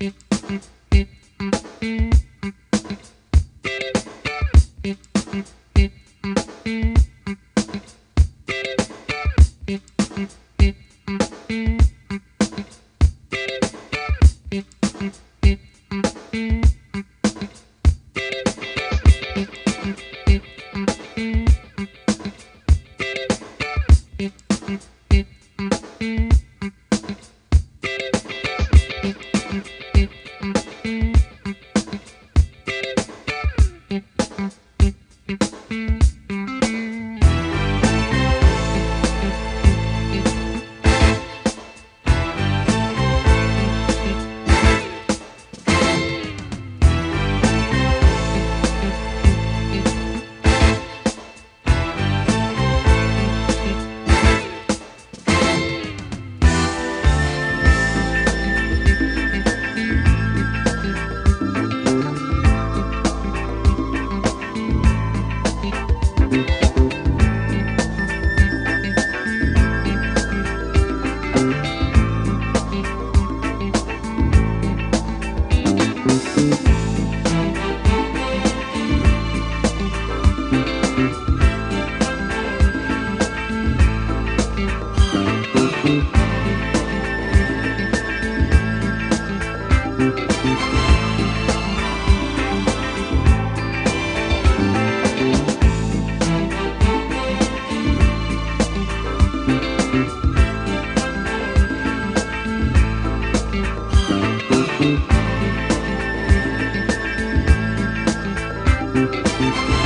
thank you win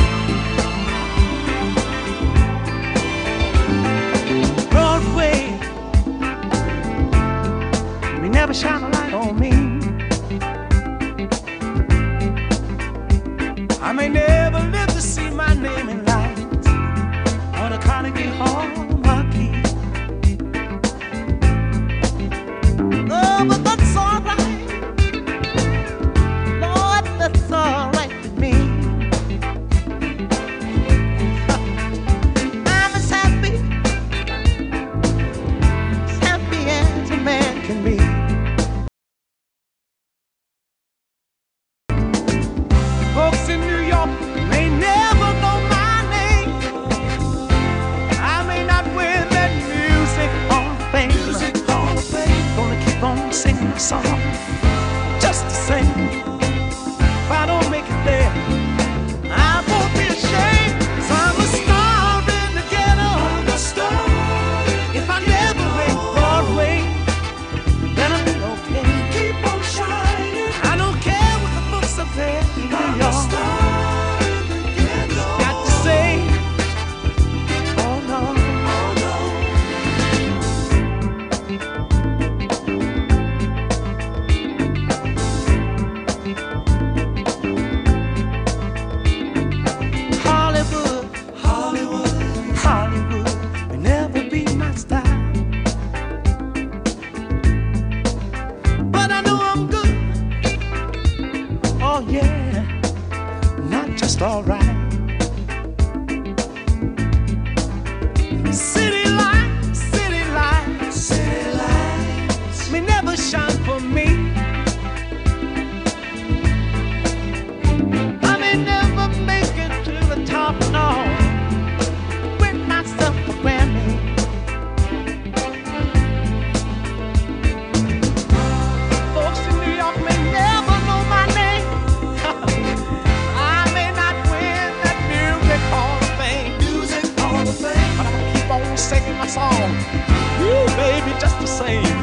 sem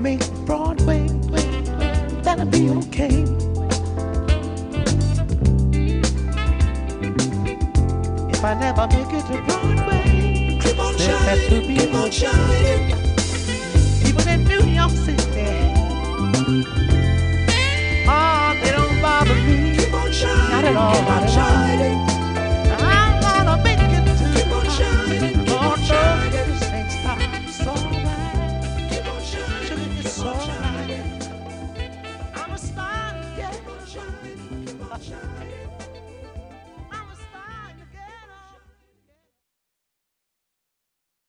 make Broadway, that'll be okay. If I never make it to Broadway, keep on shining, keep on shining. Even in New York City, oh, they don't bother me. Keep on shining, not at all, not at all.